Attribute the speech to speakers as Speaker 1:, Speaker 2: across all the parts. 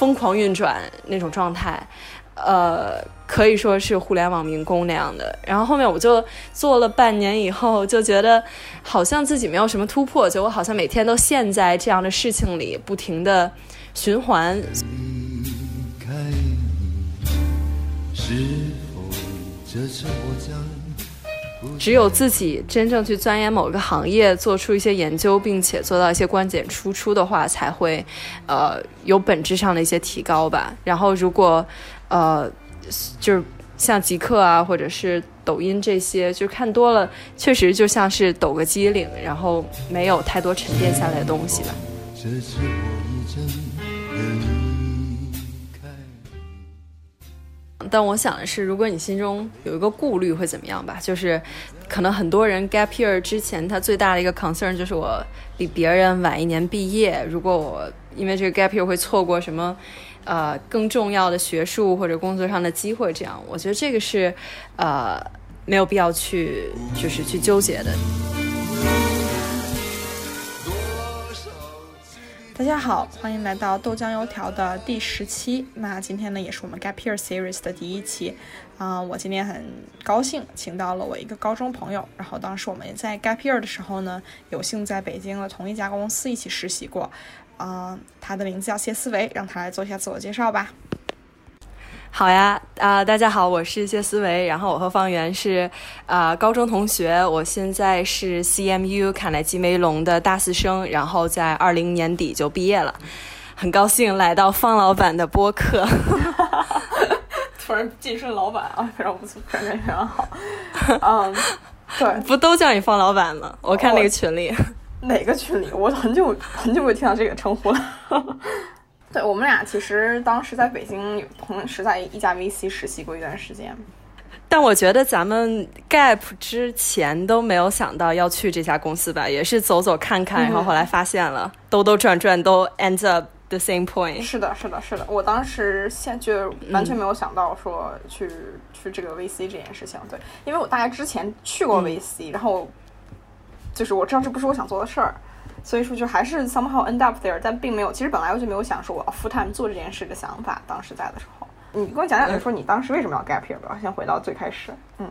Speaker 1: 疯狂运转那种状态，呃，可以说是互联网民工那样的。然后后面我就做了半年以后，就觉得好像自己没有什么突破，就我好像每天都陷在这样的事情里，不停的循环。
Speaker 2: 离开你，是否这次我将
Speaker 1: 只有自己真正去钻研某个行业，做出一些研究，并且做到一些关键输出的话，才会，呃，有本质上的一些提高吧。然后，如果，呃，就是像极客啊，或者是抖音这些，就是看多了，确实就像是抖个机灵，然后没有太多沉淀下来的东西吧。
Speaker 2: 这是我已
Speaker 1: 但我想的是，如果你心中有一个顾虑，会怎么样吧？就是，可能很多人 gap year 之前，他最大的一个 concern 就是我比别人晚一年毕业，如果我因为这个 gap year 会错过什么，呃，更重要的学术或者工作上的机会，这样，我觉得这个是，呃，没有必要去，就是去纠结的。
Speaker 3: 大家好，欢迎来到豆浆油条的第十期。那今天呢，也是我们 Gap Year Series 的第一期。啊、我今天很高兴请到了我一个高中朋友，然后当时我们在 Gap Year 的时候呢，有幸在北京的同一家公司一起实习过。啊、他的名字叫谢思维，让他来做一下自我介绍吧。
Speaker 1: 好呀，啊、大家好，我是谢思维，然后我和方圆是啊、高中同学，我现在是 CMU 卡耐基梅隆的大四生，然后在二零年底就毕业了，很高兴来到方老板的播客。
Speaker 3: 突然晋升老板啊，非常不错，感觉非常好。嗯，对，
Speaker 1: 不都叫你方老板吗？我看那个群里，
Speaker 3: 哪个群里？我很久很久没有听到这个称呼了。对我们俩其实当时在北京有同时在一家 VC 实习过一段时间。
Speaker 1: 但我觉得咱们 Gap 之前都没有想到要去这家公司吧，也是走走看看，然后后来发现了，兜兜转转都 ends up the same point。
Speaker 3: 是的，是的，是的。我当时现就完全没有想到说去、去这个 VC 这件事情。对，因为我大概之前去过 VC，、然后就是我知道这不是我想做的事儿。所以说，就还是 somehow end up there，但并没有。其实本来我就没有想说我要 full time 做这件事的想法。当时在的时候，你跟我讲讲，就说你当时为什么要 gap year 吧？先回到最开始。嗯，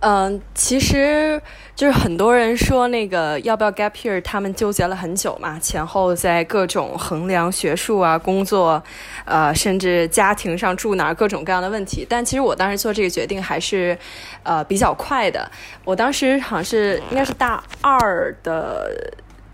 Speaker 1: 嗯，其实就是很多人说那个要不要 gap year，他们纠结了很久嘛，前后在各种衡量学术啊、工作，呃，甚至家庭上住哪儿各种各样的问题。但其实我当时做这个决定还是，呃，比较快的。我当时好像是应该是大二的。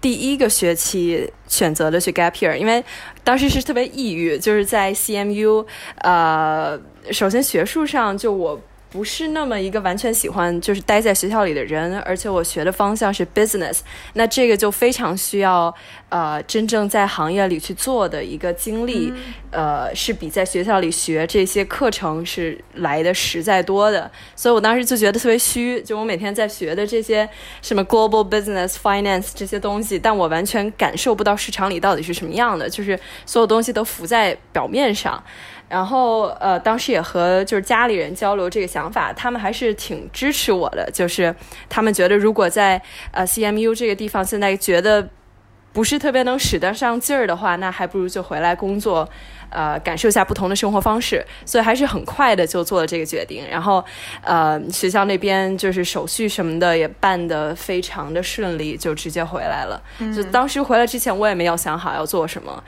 Speaker 1: 第一个学期选择了去 gap year，因为当时是特别抑郁，就是在 CMU，呃，首先学术上就我不是那么一个完全喜欢就是待在学校里的人，而且我学的方向是 business，那这个就非常需要呃真正在行业里去做的一个经历，呃是比在学校里学这些课程是来的实在多的，所以我当时就觉得特别虚，就我每天在学的这些什么 global business finance 这些东西，但我完全感受不到市场里到底是什么样的，就是所有东西都浮在表面上。然后呃，当时也和就是家里人交流这个想法，他们还是挺支持我的，就是他们觉得如果在呃 CMU 这个地方现在觉得不是特别能使得上劲儿的话，那还不如就回来工作，呃，感受一下不同的生活方式。所以还是很快的就做了这个决定。然后呃，学校那边就是手续什么的也办得非常的顺利，就直接回来了。就当时回来之前，我也没有想好要做什么。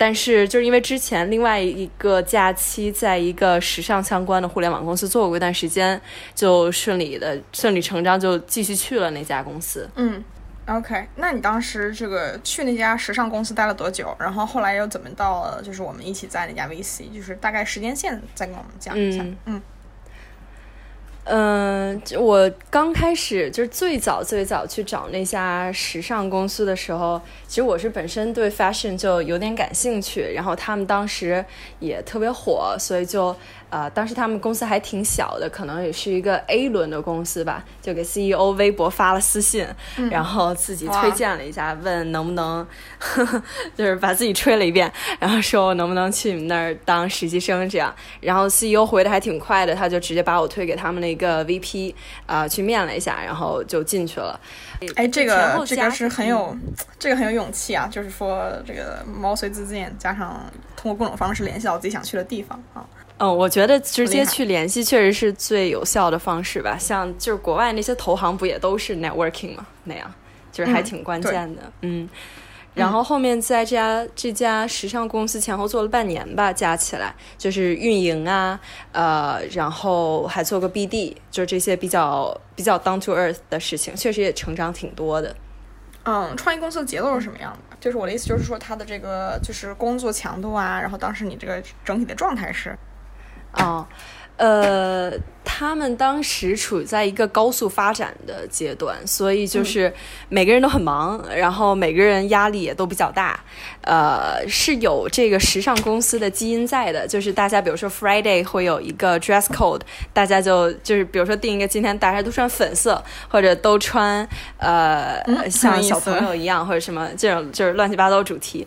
Speaker 1: 但是就是因为之前另外一个假期，在一个时尚相关的互联网公司做过一段时间，就顺利的顺理成章就继续去了那家公司。
Speaker 3: 嗯，OK，那你当时这个去那家时尚公司待了多久？然后后来又怎么到了就是我们一起在那家 VC？就是大概时间线再跟我们讲一下。
Speaker 1: 嗯
Speaker 3: 嗯
Speaker 1: 嗯，嗯我刚开始就是最早最早去找那家时尚公司的时候，其实我是本身对 fashion 就有点感兴趣，然后他们当时也特别火，所以就呃，当时他们公司还挺小的，可能也是一个 A 轮的公司吧，就给 CEO 微博发了私信，然后自己推荐了一下，问能不能，就是把自己吹了一遍，然后说我能不能去你们那儿当实习生这样，然后 CEO 回的还挺快的，他就直接把我推给他们那个 VP，啊，去面了一下，然后就进去了。
Speaker 3: 哎，这个这个是很有，这个很有勇气啊，就是说这个毛遂自荐，加上通过各种方式联系到自己想去的地方啊。
Speaker 1: 嗯，我觉得直接去联系确实是最有效的方式吧。像就是国外那些投行不也都是 networking 吗？那样就是还挺关键的。嗯，然后后面在这家这家时尚公司前后做了半年吧，加起来就是运营啊，呃，然后还做个 BD，就是这些比较比较 down to earth 的事情，确实也成长挺多的。
Speaker 3: 嗯，创业公司的节奏是什么样的？就是我的意思，就是说它的这个就是工作强度啊，然后当时你这个整体的状态是。
Speaker 1: 哦，呃，他们当时处在一个高速发展的阶段，所以就是每个人都很忙，然后每个人压力也都比较大。呃，是有这个时尚公司的基因在的，就是大家比如说 Friday 会有一个 dress code，大家就就是比如说定一个今天大家都穿粉色，或者都穿呃像小朋友一样，或者什么这种就是乱七八糟主题。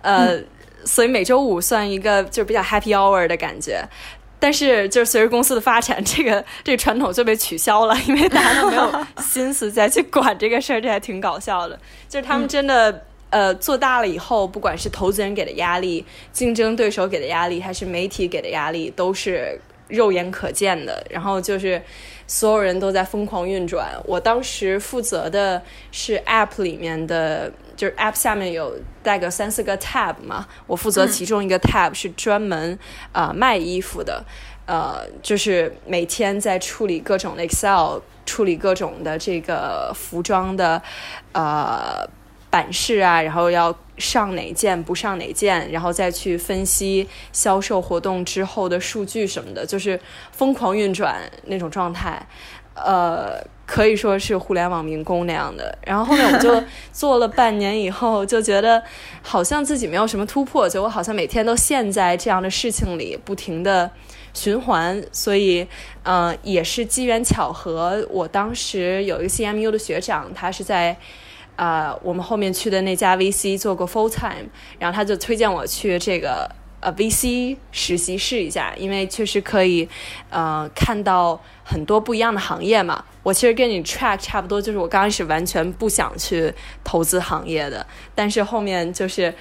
Speaker 1: 呃，所以每周五算一个就是比较 happy hour 的感觉。但是，就是随着公司的发展，这个这个传统就被取消了，因为大家都没有心思再去管这个事儿，这还挺搞笑的。就是他们真的，呃，做大了以后，不管是投资人给的压力、竞争对手给的压力，还是媒体给的压力，都是肉眼可见的。然后就是所有人都在疯狂运转。我当时负责的是 App 里面的。就是 App 下面有带个三四个 tab 嘛，我负责其中一个 tab 是专门啊卖衣服的，呃，就是每天在处理各种 Excel，处理各种的这个服装的呃版式啊，然后要上哪件不上哪件，然后再去分析销售活动之后的数据什么的，就是疯狂运转那种状态，呃。可以说是互联网民工那样的，然后后面我就做了半年以后，就觉得好像自己没有什么突破，就我好像每天都陷在这样的事情里，不停的循环，所以，嗯，也是机缘巧合，我当时有一个 CMU 的学长，他是在，呃，我们后面去的那家 VC 做过 full time，然后他就推荐我去这个。呃，VC 实习试一下，因为确实可以，呃，看到很多不一样的行业嘛。我其实跟你 track 差不多，就是我刚开始完全不想去投资行业的，但是后面就是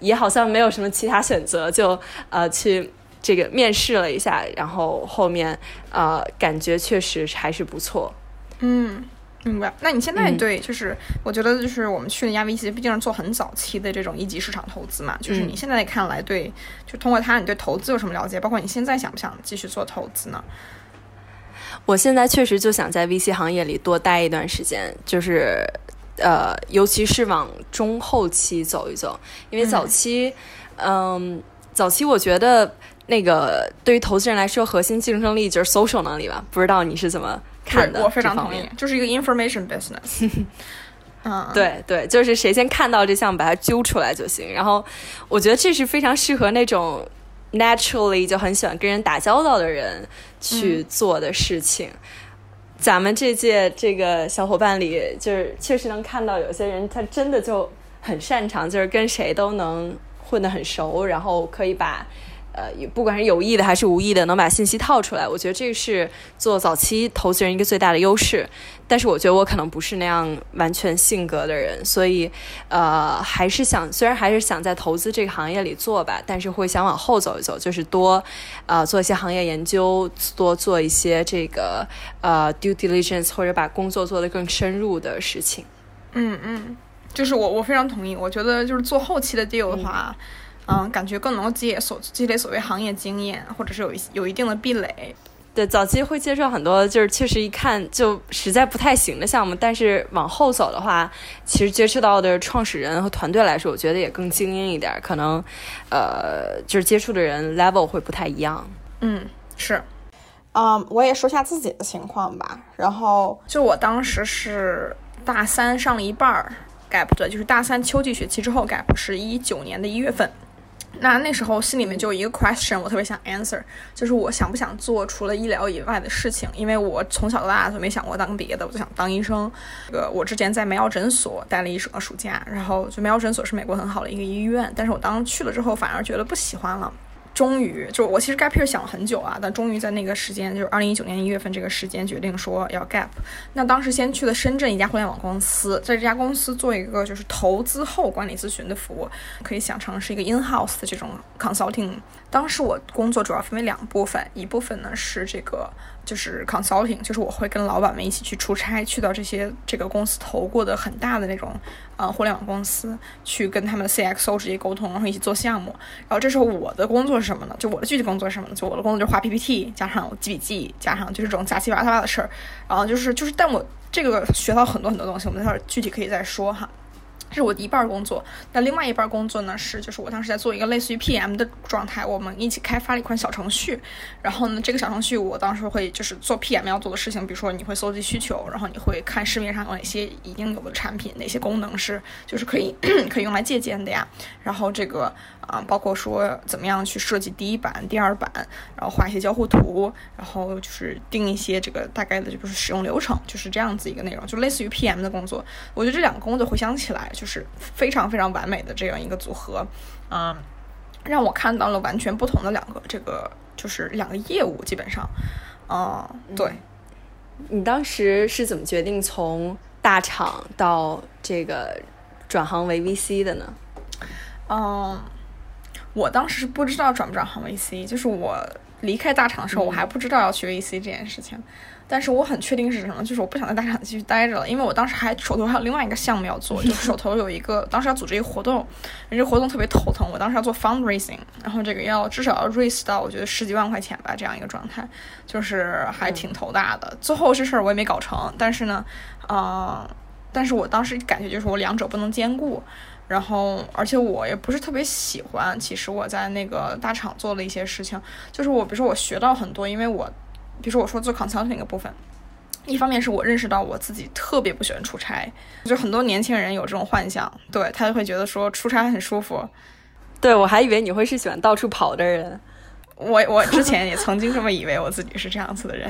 Speaker 1: 也好像没有什么其他选择，就呃去这个面试了一下，然后后面呃感觉确实还是不错。
Speaker 3: 嗯。明白。那你现在对，就是我觉得，就是我们去的亚 VC，毕竟是做很早期的这种一级市场投资嘛。就是你现在看来，对，就通过它，你对投资有什么了解？包括你现在想不想继续做投资呢？
Speaker 1: 我现在确实就想在 VC 行业里多待一段时间，就是呃，尤其是往中后期走一走，因为早期，嗯，早期我觉得那个对于投资人来说，核心竞争力就是 social 能力吧。不知道你是怎么？看的，
Speaker 3: 我非常同意，就是一个 information business。
Speaker 1: 嗯，对对，就是谁先看到这项，把它揪出来就行。然后，我觉得这是非常适合那种 naturally 就很喜欢跟人打交道的人去做的事情。咱们这届这个小伙伴里，就是确实能看到有些人，他真的就很擅长，就是跟谁都能混得很熟，然后可以把。呃，不管是有意的还是无意的，能把信息套出来，我觉得这是做早期投资人一个最大的优势。但是我觉得我可能不是那样完全性格的人，所以呃，还是想虽然还是想在投资这个行业里做吧，但是会想往后走一走，就是多呃做一些行业研究，多做一些这个呃 due diligence 或者把工作做得更深入的事情。
Speaker 3: 嗯嗯，就是我我非常同意，我觉得就是做后期的 deal 的话。嗯，感觉更能够积累所积累所谓行业经验，或者是有一有一定的壁垒。
Speaker 1: 对，早期会介绍很多，就是确实一看就实在不太行的项目。但是往后走的话，其实接触到的创始人和团队来说，我觉得也更精英一点。可能，呃，就是接触的人 level 会不太一样。
Speaker 3: 嗯，是。嗯，我也说下自己的情况吧。然后，就我当时是大三上了一半儿，gap 的，就是大三秋季学期之后 gap，是一九年的一月份。那那时候心里面就有一个 question，我特别想 answer，就是我想不想做除了医疗以外的事情？因为我从小到大就没想过当别的，我就想当医生。这个我之前在梅奥诊所待了一整个暑假，然后就梅奥诊所是美国很好的一个医院，但是我当时去了之后，反而觉得不喜欢了。终于，就我其实 gap year 想了很久啊，但终于在那个时间，就是二零一九年一月份这个时间决定说要 gap。那当时先去了深圳一家互联网公司，在这家公司做一个就是投资后管理咨询的服务，可以想成是一个 in house 的这种 consulting。当时我工作主要分为两部分，一部分呢是这个。就是 consulting，就是我会跟老板们一起去出差，去到这些这个公司投过的很大的那种呃互联网公司，去跟他们 CXO 直接沟通，然后一起做项目。然后这时候我的工作是什么呢？就我的具体工作是什么呢？就我的工作就画 PPT，加上记笔记，加上就是这种杂七杂八的事儿。然后就是就是，但我这个学到很多很多东西，我们待会儿具体可以再说哈。这是我的一半工作，那另外一半工作呢是，就是我当时在做一个类似于 PM 的状态，我们一起开发了一款小程序，然后呢，这个小程序我当时会就是做 PM 要做的事情，比如说你会搜集需求，然后你会看市面上有哪些已经有的产品，哪些功能是就是可以 可以用来借鉴的呀，然后这个。啊，包括说怎么样去设计第一版、第二版，然后画一些交互图，然后就是定一些这个大概的，就是使用流程，就是这样子一个内容，就类似于 PM 的工作。我觉得这两个工作回想起来，就是非常非常完美的这样一个组合，嗯，让我看到了完全不同的两个这个就是两个业务，基本上，嗯，对。
Speaker 1: 你当时是怎么决定从大厂到这个转行为 VC 的呢？
Speaker 3: 嗯。我当时是不知道转不转行 VC，就是我离开大厂的时候，我还不知道要去 VC 这件事情。但是我很确定是什么，就是我不想在大厂继续待着了，因为我当时还手头还有另外一个项目要做，就是手头有一个当时要组织一个活动，这个活动特别头疼。我当时要做 fundraising，然后这个要至少要 raise 到我觉得十几万块钱吧，这样一个状态，就是还挺头大的。最后这事儿我也没搞成，但是呢，嗯，但是我当时感觉就是我两者不能兼顾。然后，而且我也不是特别喜欢。其实我在那个大厂做的一些事情，就是我，比如说我学到很多，因为我，比如说我说做 consulting 那个部分，一方面是我认识到我自己特别不喜欢出差，就很多年轻人有这种幻想，对他就会觉得说出差很舒服。
Speaker 1: 对我还以为你会是喜欢到处跑的人。
Speaker 3: 我我之前也曾经这么以为我自己是这样子的人，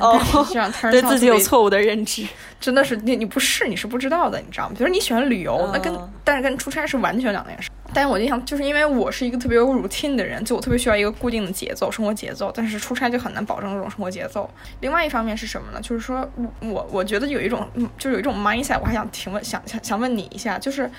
Speaker 3: 这样
Speaker 1: 对自己有错误的认知，
Speaker 3: 真的是你你不是你是不知道的，你知道吗？比如你喜欢旅游，那跟但是跟出差是完全两件事。但是我就想，就是因为我是一个特别有 routine 的人，就我特别需要一个固定的节奏，生活节奏。但是出差就很难保证这种生活节奏。另外一方面是什么呢？就是说我我觉得有一种就是有一种 mindset，我还想提问，想想想问你一下，就是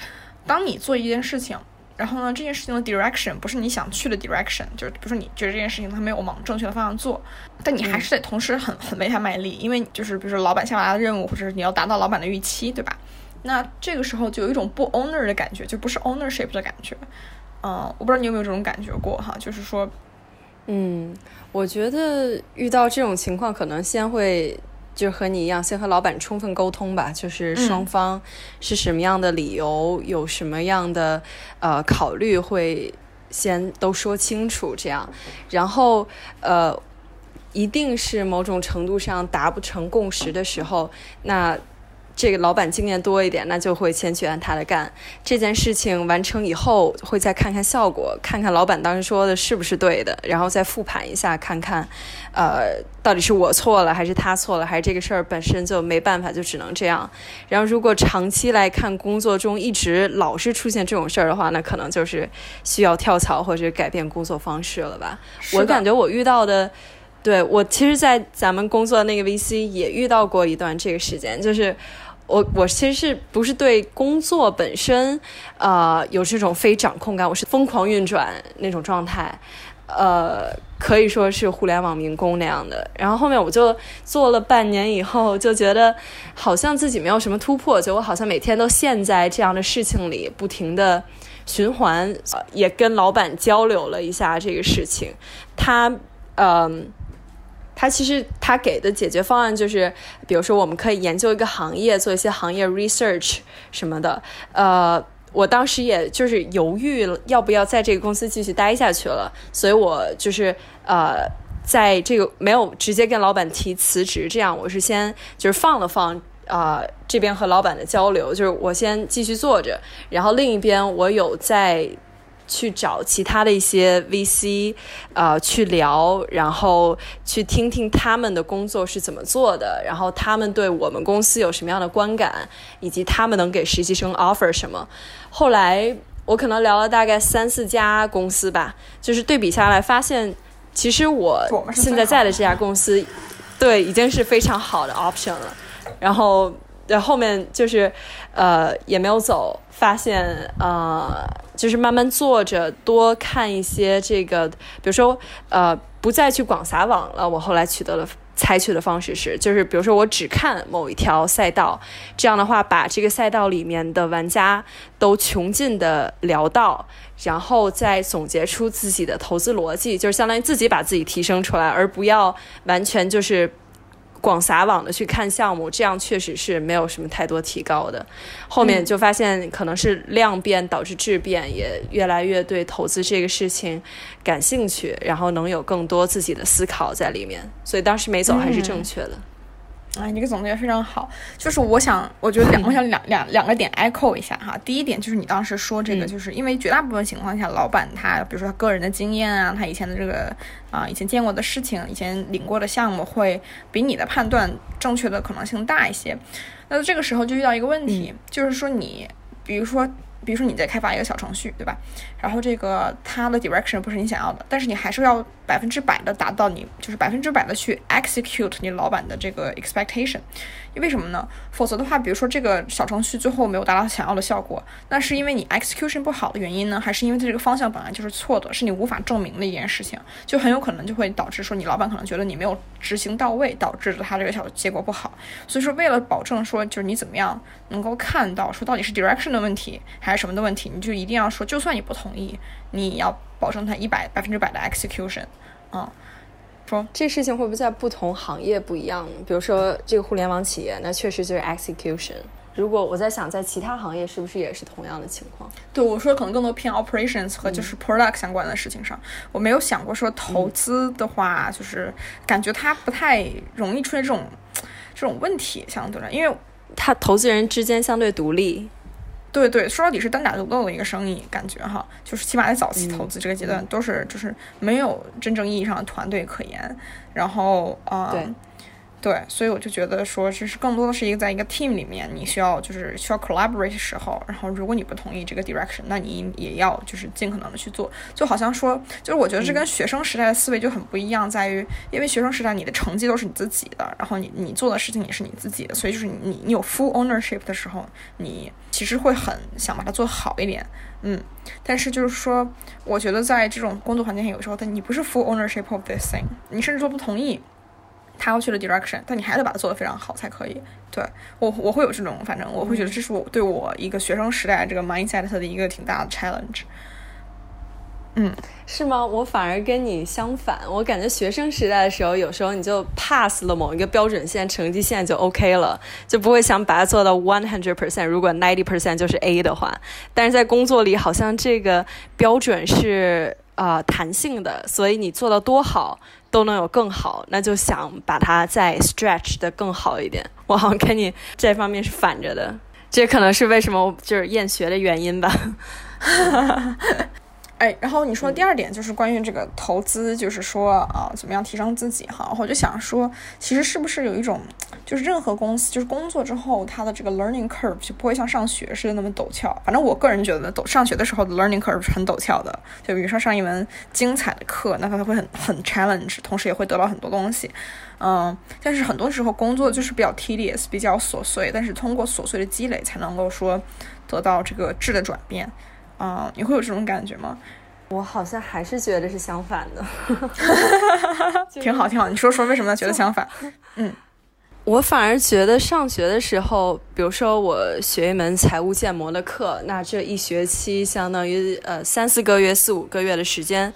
Speaker 3: 当你做一件事情。然后呢，这件事情的 direction 不是你想去的 direction，就是比如说你觉得这件事情它没有往正确的方向做，但你还是得同时很很为它卖力，因为就是比如说老板下达的任务，或者是你要达到老板的预期，对吧？那这个时候就有一种不 owner 的感觉，就不是 ownership 的感觉。嗯，我不知道你有没有这种感觉过哈，就是说，
Speaker 1: 嗯，我觉得遇到这种情况，可能先会。就和你一样，先和老板充分沟通吧。就是双方是什么样的理由，有什么样的呃考虑，会先都说清楚。这样，然后呃，一定是某种程度上达不成共识的时候，那。这个老板经验多一点，那就会先去按他的干。这件事情完成以后，会再看看效果，看看老板当时说的是不是对的，然后再复盘一下，看看，呃，到底是我错了，还是他错了，还是这个事儿本身就没办法，就只能这样。然后，如果长期来看，工作中一直老是出现这种事儿的话，那可能就是需要跳槽或者改变工作方式了吧？我感觉我遇到的，对我其实，在咱们工作的那个 VC 也遇到过一段这个时间，就是。我我其实是不是对工作本身，呃，有这种非掌控感？我是疯狂运转那种状态，呃，可以说是互联网民工那样的。然后后面我就做了半年以后，就觉得好像自己没有什么突破，就我好像每天都陷在这样的事情里，不停的循环。也跟老板交流了一下这个事情，他嗯。他其实他给的解决方案就是，比如说我们可以研究一个行业，做一些行业 research 什么的。呃，我当时也就是犹豫要不要在这个公司继续待下去了，所以我就是呃，在这个没有直接跟老板提辞职，这样我是先就是放了放啊这边和老板的交流，就是我先继续做着，然后另一边我有在。去找其他的一些 VC，呃，去聊，然后去听听他们的工作是怎么做的，然后他们对我们公司有什么样的观感，以及他们能给实习生 offer 什么。后来我可能聊了大概三四家公司吧，就是对比下来发现，其实我现在在的这家公司，对，已经是非常好的 option 了。然后，然后面就是，呃，也没有走，发现呃，就是慢慢做着，多看一些这个，比如说呃，不再去广撒网了。我后来取得了。采取的方式是，就是比如说我只看某一条赛道，这样的话把这个赛道里面的玩家都穷尽的聊到，然后再总结出自己的投资逻辑，就是相当于自己把自己提升出来，而不要完全就是广撒网的去看项目，这样确实是没有什么太多提高的。后面就发现可能是量变导致质变，也越来越对投资这个事情感兴趣，然后能有更多自己的思考在里面，所以当时没走还是正确的。
Speaker 3: 哎，你这个总结非常好。就是我想，我觉得两，我想两两两个点 echo 一下哈。第一点就是你当时说这个，就是因为绝大部分情况下，老板他比如说他个人的经验啊，他以前的这个啊，以前见过的事情，以前领过的项目，会比你的判断正确的可能性大一些。那这个时候就遇到一个问题，就是说你，比如说。比如说你在开发一个小程序，对吧？然后这个它的 direction 不是你想要的，但是你还是要百分之百的达到你，就是百分之百的去 execute 你老板的这个 expectation。为什么呢？否则的话，比如说这个小程序最后没有达到想要的效果，那是因为你 execution 不好的原因呢，还是因为它这个方向本来就是错的，是你无法证明的一件事情，就很有可能就会导致说你老板可能觉得你没有执行到位，导致他这个小结果不好。所以说，为了保证说就是你怎么样能够看到说到底是 direction 的问题还是什么的问题，你就一定要说，就算你不同意，你要保证它一百百分之百的 execution，啊。说
Speaker 1: 这事情会不会在不同行业不一样？比如说这个互联网企业，那确实就是 execution。如果我在想，在其他行业是不是也是同样的情况？
Speaker 3: 对，我说可能更多偏 operations 和就是 product 相关的事情上，我没有想过说投资的话，就是感觉它不太容易出现这种这种问题，相对来，因为
Speaker 1: 它投资人之间相对独立。
Speaker 3: 对对，说到底是单打独斗的一个生意，感觉哈，就是起码在早期投资这个阶段，都是就是没有真正意义上的团队可言，然后啊。
Speaker 1: 对。
Speaker 3: 对，所以我就觉得说，这是更多的是一个在一个 team 里面，你需要就是需要 collaborate 的时候，然后如果你不同意这个 direction，那你也要就是尽可能的去做。就好像说，就是我觉得这跟学生时代的思维就很不一样，在于因为学生时代你的成绩都是你自己的，然后你你做的事情也是你自己的，所以就是你你有 full ownership 的时候，你其实会很想把它做好一点，嗯。但是就是说，我觉得在这种工作环境下，有时候，但你不是 full ownership of this thing，你甚至说不同意。他要去的 direction，但你还得把它做得非常好才可以。对我，我会有这种，反正我会觉得这是我对我一个学生时代这个 mindset 的一个挺大的 challenge。嗯，
Speaker 1: 是吗？我反而跟你相反，我感觉学生时代的时候，有时候你就 pass 了某一个标准线，成绩线就 OK 了，就不会想把它做到 one hundred percent。如果 ninety percent 就是 A 的话，但是在工作里，好像这个标准是啊弹性的，所以你做到多好。都能有更好，那就想把它再 stretch 的更好一点。我好像跟你这方面是反着的，这可能是为什么就是厌学的原因吧。
Speaker 3: 哎，然后你说第二点就是关于这个投资，就是说啊，怎么样提升自己哈？我就想说，其实是不是有一种，就是任何公司，就是工作之后，它的这个 learning curve 就不会像上学似的那么陡峭。反正我个人觉得，陡上学的时候的 learning curve 是很陡峭的。就比如说上一门精彩的课，那它会很很 challenge，同时也会得到很多东西。嗯，但是很多时候工作就是比较 tedious，比较琐碎，但是通过琐碎的积累，才能够说得到这个质的转变。啊，你会有这种感觉吗？
Speaker 1: 我好像还是觉得是相反的，
Speaker 3: 挺好，挺好。你说说为什么觉得相反？嗯，
Speaker 1: 我反而觉得上学的时候，比如说我学一门财务建模的课，那这一学期相当于呃三四个月、四五个月的时间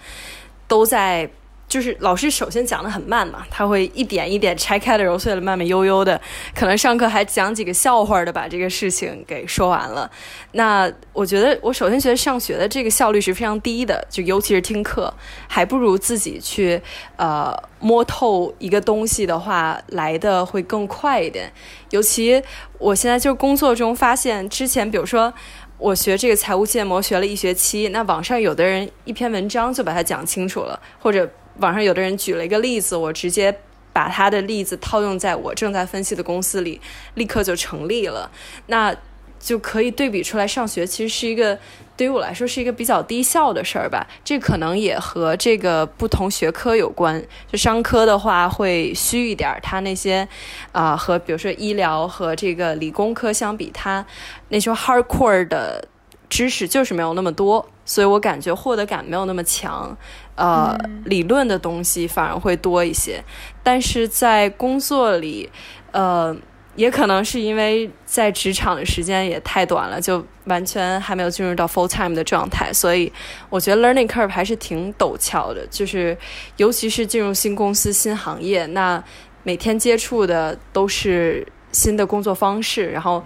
Speaker 1: 都在。就是老师首先讲的很慢嘛，他会一点一点拆开的揉碎了，慢慢悠悠的，可能上课还讲几个笑话的把这个事情给说完了。那我觉得我首先觉得上学的这个效率是非常低的，就尤其是听课，还不如自己去呃摸透一个东西的话来的会更快一点。尤其我现在就工作中发现，之前比如说。我学这个财务建模学了一学期，那网上有的人一篇文章就把它讲清楚了，或者网上有的人举了一个例子，我直接把他的例子套用在我正在分析的公司里，立刻就成立了。那就可以对比出来，上学其实是一个对于我来说是一个比较低效的事儿吧。这可能也和这个不同学科有关。就商科的话会虚一点，它那些啊、和比如说医疗和这个理工科相比，它那些 hardcore 的知识就是没有那么多，所以我感觉获得感没有那么强。呃，理论的东西反而会多一些，但是在工作里，呃。也可能是因为在职场的时间也太短了，就完全还没有进入到 full time 的状态，所以我觉得 learning curve 还是挺陡峭的。就是尤其是进入新公司、新行业，那每天接触的都是新的工作方式，然后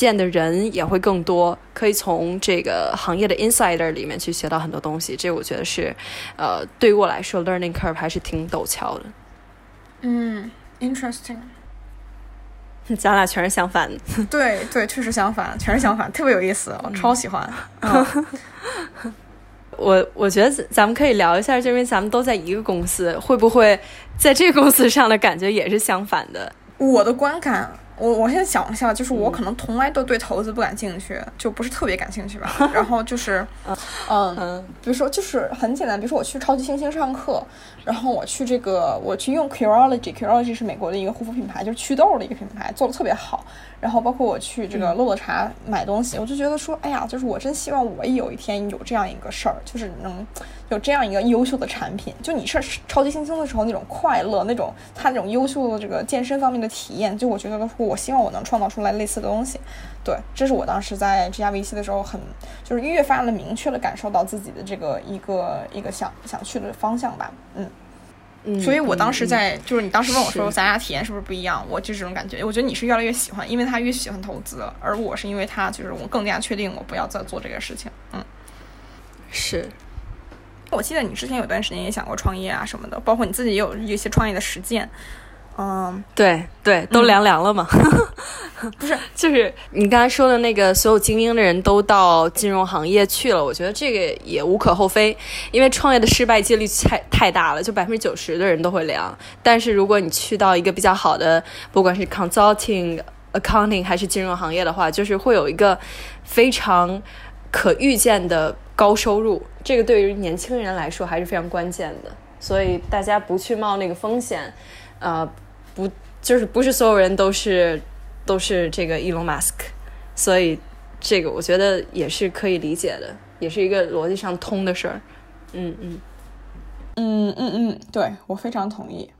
Speaker 1: 见的人也会更多，可以从这个行业的 insider 里面去学到很多东西。这我觉得是，呃，对于我来说 learning curve 还是挺陡峭的。
Speaker 3: 嗯，interesting。
Speaker 1: 咱俩全是相反的。
Speaker 3: 对对，确实相反，全是相反，特别有意思，我超喜欢。嗯
Speaker 1: 我我觉得咱们可以聊一下，就因为咱们都在一个公司，会不会在这个公司上的感觉也是相反的？
Speaker 3: 我的观感，我我现在想一下，就是我可能从来都对投资不感兴趣，就不是特别感兴趣吧。然后就是，嗯，
Speaker 1: 嗯
Speaker 3: 比如说就是很简单，比如说我去超级星星上课，然后我去这个我去用 Curology，Curology 是美国的一个护肤品牌，就是祛痘的一个品牌，做的特别好。然后包括我去这个乐乐茶买东西，我就觉得说，哎呀，就是我真希望我也有一天有这样一个事儿，就是能有这样一个优秀的产品。就你是超级新星的时候那种快乐，那种他那种优秀的这个健身方面的体验，就我觉得说，我希望我能创造出来类似的东西。对，这是我当时在这家 VC 的时候很，就是越发的明确的感受到自己的这个一个一个想想去的方向吧。嗯。
Speaker 1: 嗯，
Speaker 3: 所以我当时
Speaker 1: 嗯
Speaker 3: 在，就是你当时问我说咱俩体验是不是不一样，我就这种感觉。我觉得你是越来越喜欢，因为他越喜欢投资，而我是因为他就是我更加确定我不要再做这个事情。嗯，
Speaker 1: 是
Speaker 3: 我记得你之前有段时间也想过创业啊什么的，包括你自己也有一些创业的实践。嗯，
Speaker 1: 对对，都凉凉了嘛。
Speaker 3: 不是，
Speaker 1: 就是你刚才说的那个，所有精英的人都到金融行业去了，我觉得这个也无可厚非，因为创业的失败几率太太大了，就百分之九十的人都会凉。但是如果你去到一个比较好的，不管是 consulting、accounting 还是金融行业的话，就是会有一个非常可预见的高收入，这个对于年轻人来说还是非常关键的。所以大家不去冒那个风险，呃，不就是不是所有人都是都是这个 Elon Musk，所以这个我觉得也是可以理解的，也是一个逻辑上通的事儿。嗯嗯。
Speaker 3: 嗯嗯嗯，对我非常同意。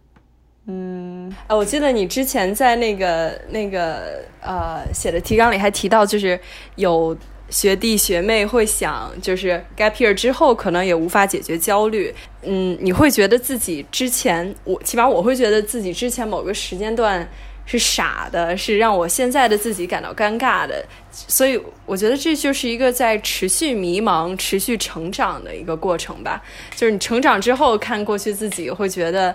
Speaker 3: 嗯，
Speaker 1: 啊，我记得你之前在那个那个呃写的提纲里还提到，就是有学弟学妹会想，就是 gap year 之后可能也无法解决焦虑。嗯，你会觉得自己之前，我起码我会觉得自己之前某个时间段是傻的，是让我现在的自己感到尴尬的。所以我觉得这就是一个在持续迷茫、持续成长的一个过程吧。就是你成长之后看过去自己，会觉得。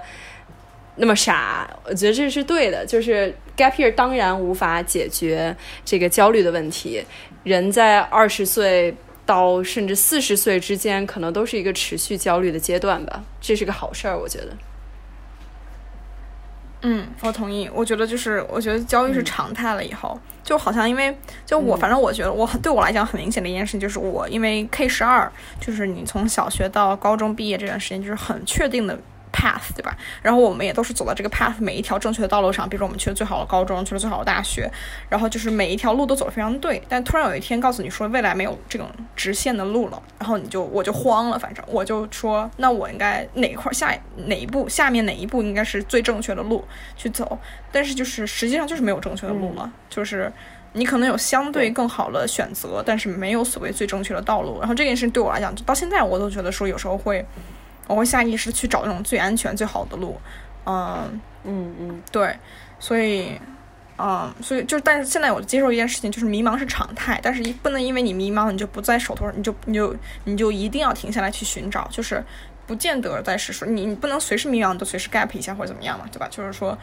Speaker 1: 那么傻，我觉得这是对的。就是 gap year 当然无法解决这个焦虑的问题。人在二十岁到甚至四十岁之间，可能都是一个持续焦虑的阶段吧。这是个好事儿，我觉得。
Speaker 3: 嗯，我同意。我觉得就是，我觉得焦虑是常态了以后，就好像因为就我，反正我觉得我很对我来讲很明显的一件事就是我因为 K 十二，就是你从小学到高中毕业这段时间，就是很确定的 path，对吧？然后我们也都是走到这个 path 每一条正确的道路上，比如说我们去了最好的高中，去了最好的大学，然后就是每一条路都走得非常对。但突然有一天告诉你说未来没有这种直线的路了，然后你就我就慌了，反正我就说那我应该哪块下哪一步下面哪一步应该是最正确的路去走，但是就是实际上就是没有正确的路了，就是。你可能有相对更好的选择，但是没有所谓最正确的道路。然后这件事对我来讲，到现在我都觉得说，有时候会，我会下意识去找那种最安全、最好的路。嗯，
Speaker 1: 嗯嗯，
Speaker 3: 对，所以，嗯，所以就但是现在我接受一件事情，就是迷茫是常态，但是一不能因为你迷茫，你就不在手头，你就你就你就一定要停下来去寻找，就是不见得在是说你你不能随时迷茫都随时 gap 一下或者怎么样嘛，对吧？就是说。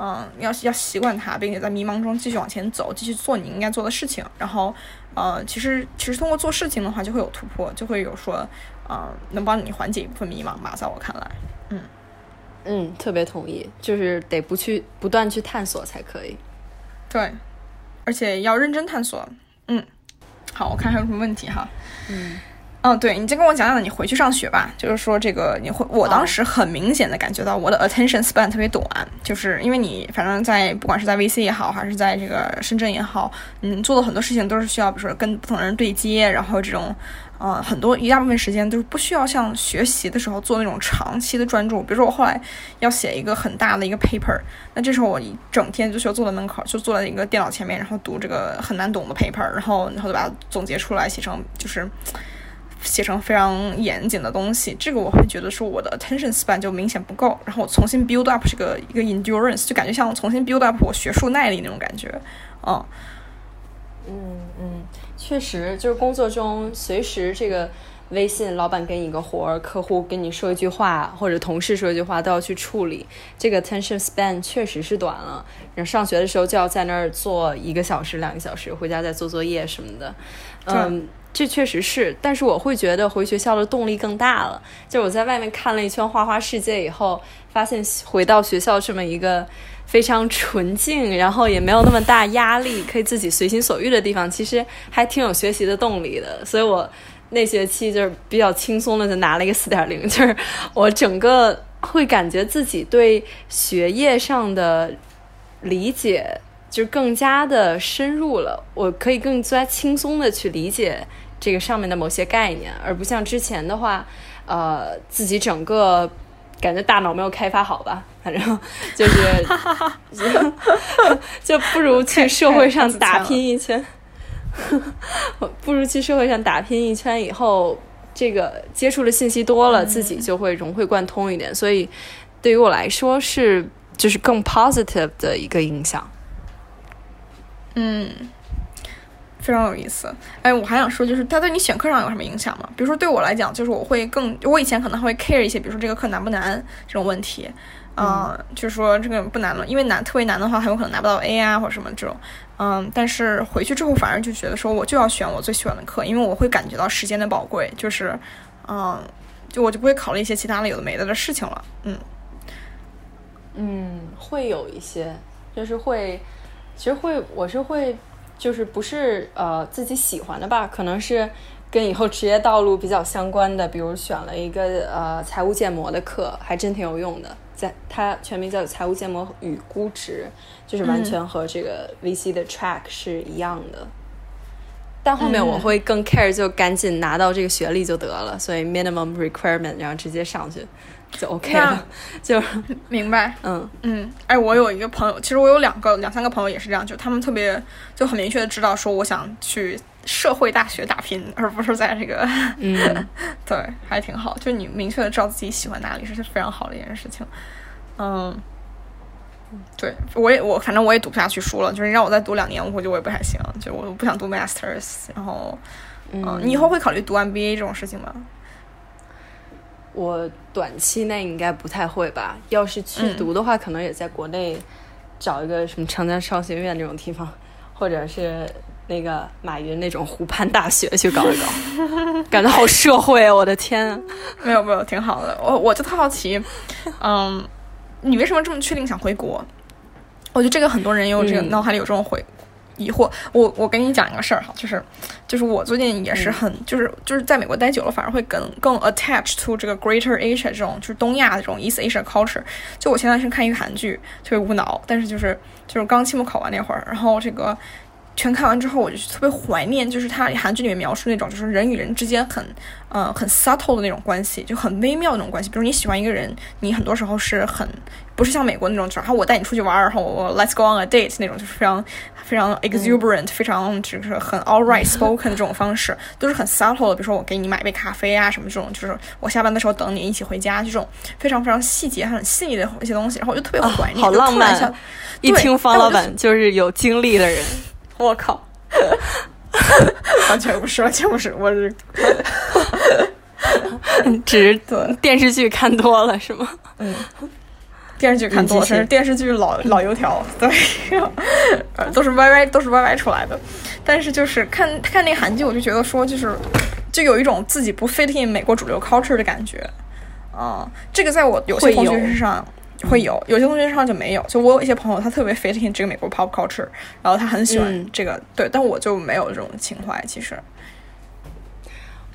Speaker 3: 嗯，要要习惯它，并且在迷茫中继续往前走，继续做你应该做的事情。然后，呃，其实其实通过做事情的话，就会有突破，就会有说，呃，能帮你缓解一部分迷茫吧。在我看来，
Speaker 1: 嗯嗯，特别同意，就是得不去不断去探索才可以。
Speaker 3: 对，而且要认真探索。嗯，好，我看还有什么问题哈。
Speaker 1: 嗯
Speaker 3: 嗯，对你再跟我讲讲你回去上学吧。就是说这个你会，我当时很明显的感觉到我的 attention span 特别短，就是因为你反正在不管是在 VC 也好，还是在这个深圳也好，嗯，做的很多事情都是需要，比如说跟不同人对接，然后这种。呃，很多一大部分时间都是不需要像学习的时候做那种长期的专注。比如说我后来要写一个很大的一个 paper，那这时候我一整天就需要坐在门口，就坐在一个电脑前面，然后读这个很难懂的 paper，然后然后就把它总结出来，写成就是写成非常严谨的东西。这个我会觉得说我的 attention span 就明显不够，然后我重新 build up 这个一个 endurance，就感觉像重新 build up 我学术耐力那种感觉，嗯。
Speaker 1: 嗯嗯，确实，就是工作中随时这个微信，老板给你个活儿，客户跟你说一句话，或者同事说一句话，都要去处理。这个 attention span 确实是短了。然后上学的时候就要在那儿坐一个小时、两个小时，回家再做作业什么的。嗯，这确实是。但是我会觉得回学校的动力更大了。就我在外面看了一圈花花世界以后，发现回到学校这么一个。非常纯净，然后也没有那么大压力，可以自己随心所欲的地方，其实还挺有学习的动力的。所以我那学期就是比较轻松的就拿了一个四点零，就是我整个会感觉自己对学业上的理解就更加的深入了，我可以更加轻松的去理解这个上面的某些概念，而不像之前的话，呃，自己整个。感觉大脑没有开发好吧，反正就是，就不如去社会上打拼一圈，不如去社会上打拼一圈以后，这个接触的信息多了，自己就会融会贯通一点。所以对于我来说是就是更 positive 的一个影响。
Speaker 3: 嗯。非常有意思，哎，我还想说，就是它对你选课上有什么影响吗？比如说对我来讲，就是我会更，我以前可能会 care 一些，比如说这个课难不难这种问题，嗯，就是说这个不难了，因为难特别难的话，很有可能拿不到 A 啊或者什么这种，嗯，但是回去之后反而就觉得说，我就要选我最喜欢的课，因为我会感觉到时间的宝贵，就是，嗯，就我就不会考虑一些其他的有的没的的事情了，嗯，
Speaker 1: 嗯，会有一些，就是会，其实会，我是会。就是不是呃自己喜欢的吧？可能是跟以后职业道路比较相关的，比如选了一个呃财务建模的课，还真挺有用的。在它全名叫财务建模与估值，就是完全和这个 VC 的 track 是一样的。但后面我会更 care，就赶紧拿到这个学历就得了，所以 minimum requirement，然后直接上去。就 OK 了，就
Speaker 3: 明白。
Speaker 1: 嗯
Speaker 3: 嗯，哎，我有一个朋友，其实我有两个、两三个朋友也是这样，就他们特别就很明确的知道说，我想去社会大学打拼，而不是在这个。
Speaker 1: 嗯，
Speaker 3: 对，还挺好。就你明确的知道自己喜欢哪里，是非常好的一件事情。嗯，对，我也我反正我也读不下去书了，就是让我再读两年，我估计我也不太行。就我不想读 masters，然后，嗯，你以后会考虑读 MBA 这种事情吗？
Speaker 1: 我短期内应该不太会吧。要是去读的话，可能也在国内找一个什么长江商学院那种地方，或者是那个马云那种湖畔大学去搞一搞，感觉好社会啊！我的天，
Speaker 3: 没有没有，挺好的。我我就特好奇，嗯，你为什么这么确定想回国？我觉得这个很多人有这个脑海里有这种回。疑惑，我我跟你讲一个事儿哈，就是，就是我最近也是很，就是就是在美国待久了，反而会更更 attach to 这个 Greater Asia 这种，就是东亚的这种 East Asia culture。就我前段时间看一个韩剧，特别无脑，但是就是就是刚期末考完那会儿，然后这个。全看完之后，我就特别怀念，就是他韩剧里面描述那种，就是人与人之间很，呃，很 subtle 的那种关系，就很微妙的那种关系。比如你喜欢一个人，你很多时候是很，不是像美国那种，然后我带你出去玩，然后我 let's go on a date 那种，就是非常非常 exuberant，非常就是很 all right spoken 的这种方式，都是很 subtle 的。比如说我给你买杯咖啡啊什么这种，就是我下班的时候等你一起回家，这种非常非常细节、很细腻的一些东西，然后我就特别怀念，
Speaker 1: 好浪漫。一听方老板就是有经历的人。
Speaker 3: 我靠，完全不是，完全不是，我是，
Speaker 1: 只是电视剧看多了是吗？
Speaker 3: 嗯，电视剧看多了，
Speaker 1: 嗯继续
Speaker 3: 是电视剧老老油条，对，呃都是 YY 都是 YY 出来的。但是就是看看那个韩剧，我就觉得说就是就有一种自己不 fit in 美国主流 culture 的感觉。啊、这个在我有些同学身上会有，有些同学身上就没有。就我有一些朋友，他特别 fit in 这个美国 pop culture，然后他很喜欢
Speaker 1: 嗯
Speaker 3: 这个，对，但我就没有这种情怀。其实，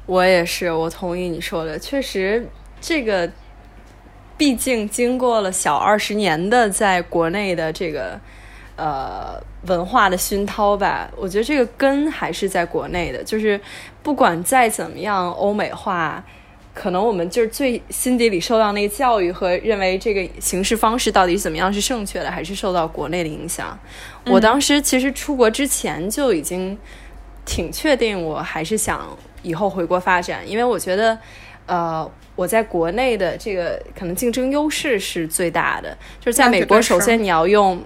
Speaker 1: 我也是，我同意你说的，确实这个，毕竟经过了小二十年的在国内的这个呃文化的熏陶吧，我觉得这个根还是在国内的，就是不管再怎么样欧美化。可能我们就是最心底里受到那个教育和认为这个行事方式到底怎么样是正确的，还是受到国内的影响。我当时其实出国之前就已经挺确定，我还是想以后回国发展，因为我觉得，呃，我在国内的这个可能竞争优势是最大的，就是在美国，首先你要用。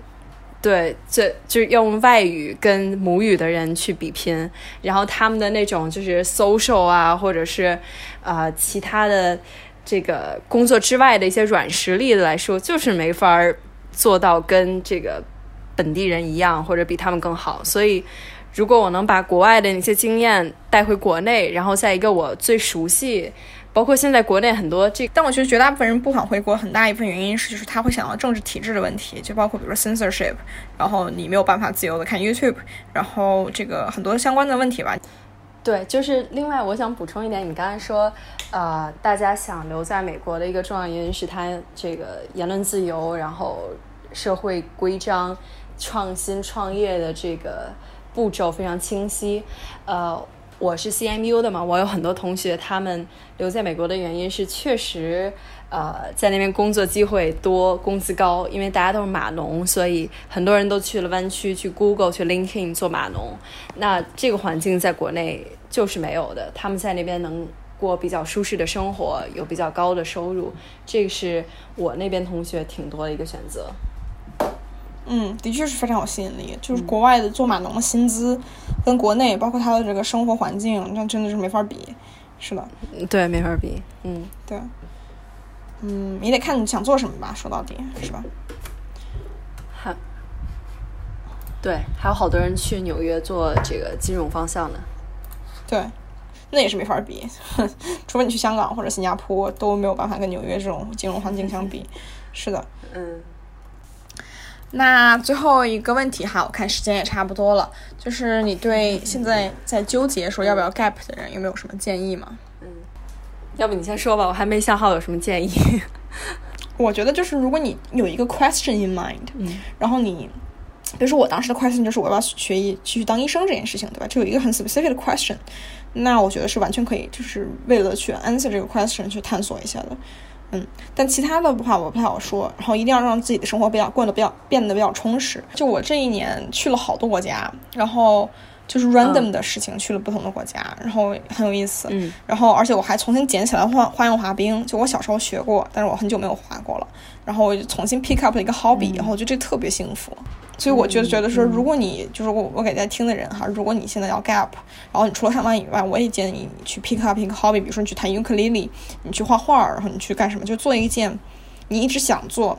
Speaker 1: 对，这就是用外语跟母语的人去比拼，然后他们的那种就是 social 啊，或者是呃其他的这个工作之外的一些软实力来说，就是没法儿做到跟这个本地人一样，或者比他们更好。所以，如果我能把国外的那些经验带回国内，然后在一个我最熟悉，包括现在国内很多这
Speaker 3: 但我觉得绝大部分人不想回国，很大一部分原因是就是他会想到政治体制的问题，就包括比如说 censorship，然后你没有办法自由的看 YouTube，然后这个很多相关的问题吧。
Speaker 1: 对，就是另外我想补充一点，你刚才说，呃，大家想留在美国的一个重要原因是他这个言论自由，然后社会规章、创新创业的这个步骤非常清晰。呃，我是 CMU 的嘛，我有很多同学，他们留在美国的原因是确实。呃，在那边工作机会多，工资高，因为大家都是码农，所以很多人都去了湾区，去 Google、去 LinkedIn 做码农。那这个环境在国内就是没有的，他们在那边能过比较舒适的生活，有比较高的收入，这个是我那边同学挺多的一个选择。
Speaker 3: 嗯，的确是非常有吸引力。就是国外的做码农的薪资跟国内，包括他的这个生活环境，那真的是没法比。是的，
Speaker 1: 嗯对，没法比。嗯，
Speaker 3: 对。嗯，也得看你想做什么吧，说到底是吧？
Speaker 1: 还对，还有好多人去纽约做这个金融方向的。
Speaker 3: 对，那也是没法比，除非你去香港或者新加坡，都没有办法跟纽约这种金融环境相比。是的。
Speaker 1: 嗯，
Speaker 3: 那最后一个问题哈，我看时间也差不多了，就是你对现在在纠结说要不要 gap 的人有没有什么建议吗？
Speaker 1: 嗯要不你先说吧，我还没想好有什么建议。
Speaker 3: 我觉得就是如果你有一个 question in mind，
Speaker 1: 嗯，
Speaker 3: 然后你，比如说我当时的 question 就是我要不要学医去当医生这件事情，对吧？这有一个很 specific 的 question，那我觉得是完全可以，就是为了去 answer 这个 question 去探索一下的。嗯，但其他的话我不太好说，然后一定要让自己的生活比较过得比较变得比较充实。就我这一年去了好多国家，然后就是 random 的事情去了不同的国家，然后很有意思。
Speaker 1: 嗯，
Speaker 3: 然后而且我还重新捡起来花花样滑冰，就我小时候学过，但是我很久没有滑过了。然后我就重新 pick up 了一个 hobby，、然后我觉得这特别幸福。所以我就觉得说，如果你就是我我给大家听的人哈，如果你现在要 gap，然后你除了上班以外，我也建议你去 pick up 一个 hobby，比如说你去弹尤克里里，你去画画，然后你去干什么，就做一件你一直想做，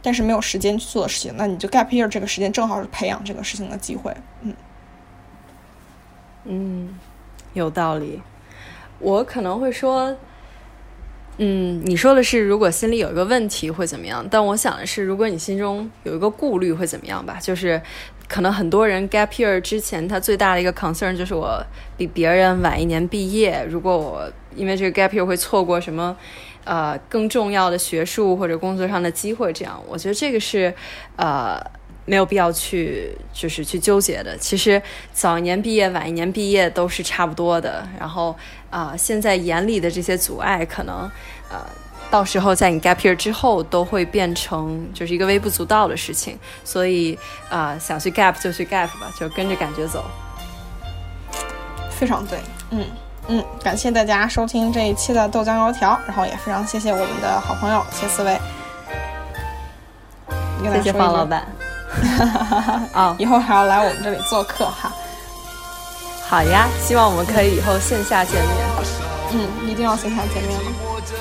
Speaker 3: 但是没有时间去做的事情，那你就 gap year 这个时间正好是培养这个事情的机会。嗯，
Speaker 1: 嗯，有道理。我可能会说，嗯，你说的是如果心里有一个问题会怎么样？但我想的是，如果你心中有一个顾虑会怎么样吧？就是可能很多人 gap year 之前，他最大的一个 concern 就是我比别人晚一年毕业，如果我因为这个 gap year 会错过什么。呃，更重要的学术或者工作上的机会，这样我觉得这个是呃没有必要去就是去纠结的。其实早一年毕业、晚一年毕业都是差不多的。然后啊、呃现在眼里的这些阻碍，可能呃到时候在你 gap year 之后，都会变成就是一个微不足道的事情。所以啊、呃想去 gap 就去 gap 吧，就跟着感觉走。
Speaker 3: 非常对，嗯。嗯，感谢大家收听这一期的豆浆油条，然后也非常谢谢我们的好朋友谢思维。
Speaker 1: 谢谢方老板。啊、
Speaker 3: 以后还要来我们这里做客哈。
Speaker 1: 好呀，希望我们可以以后线下见面。
Speaker 3: 嗯，一定要线下见面了。
Speaker 2: 我这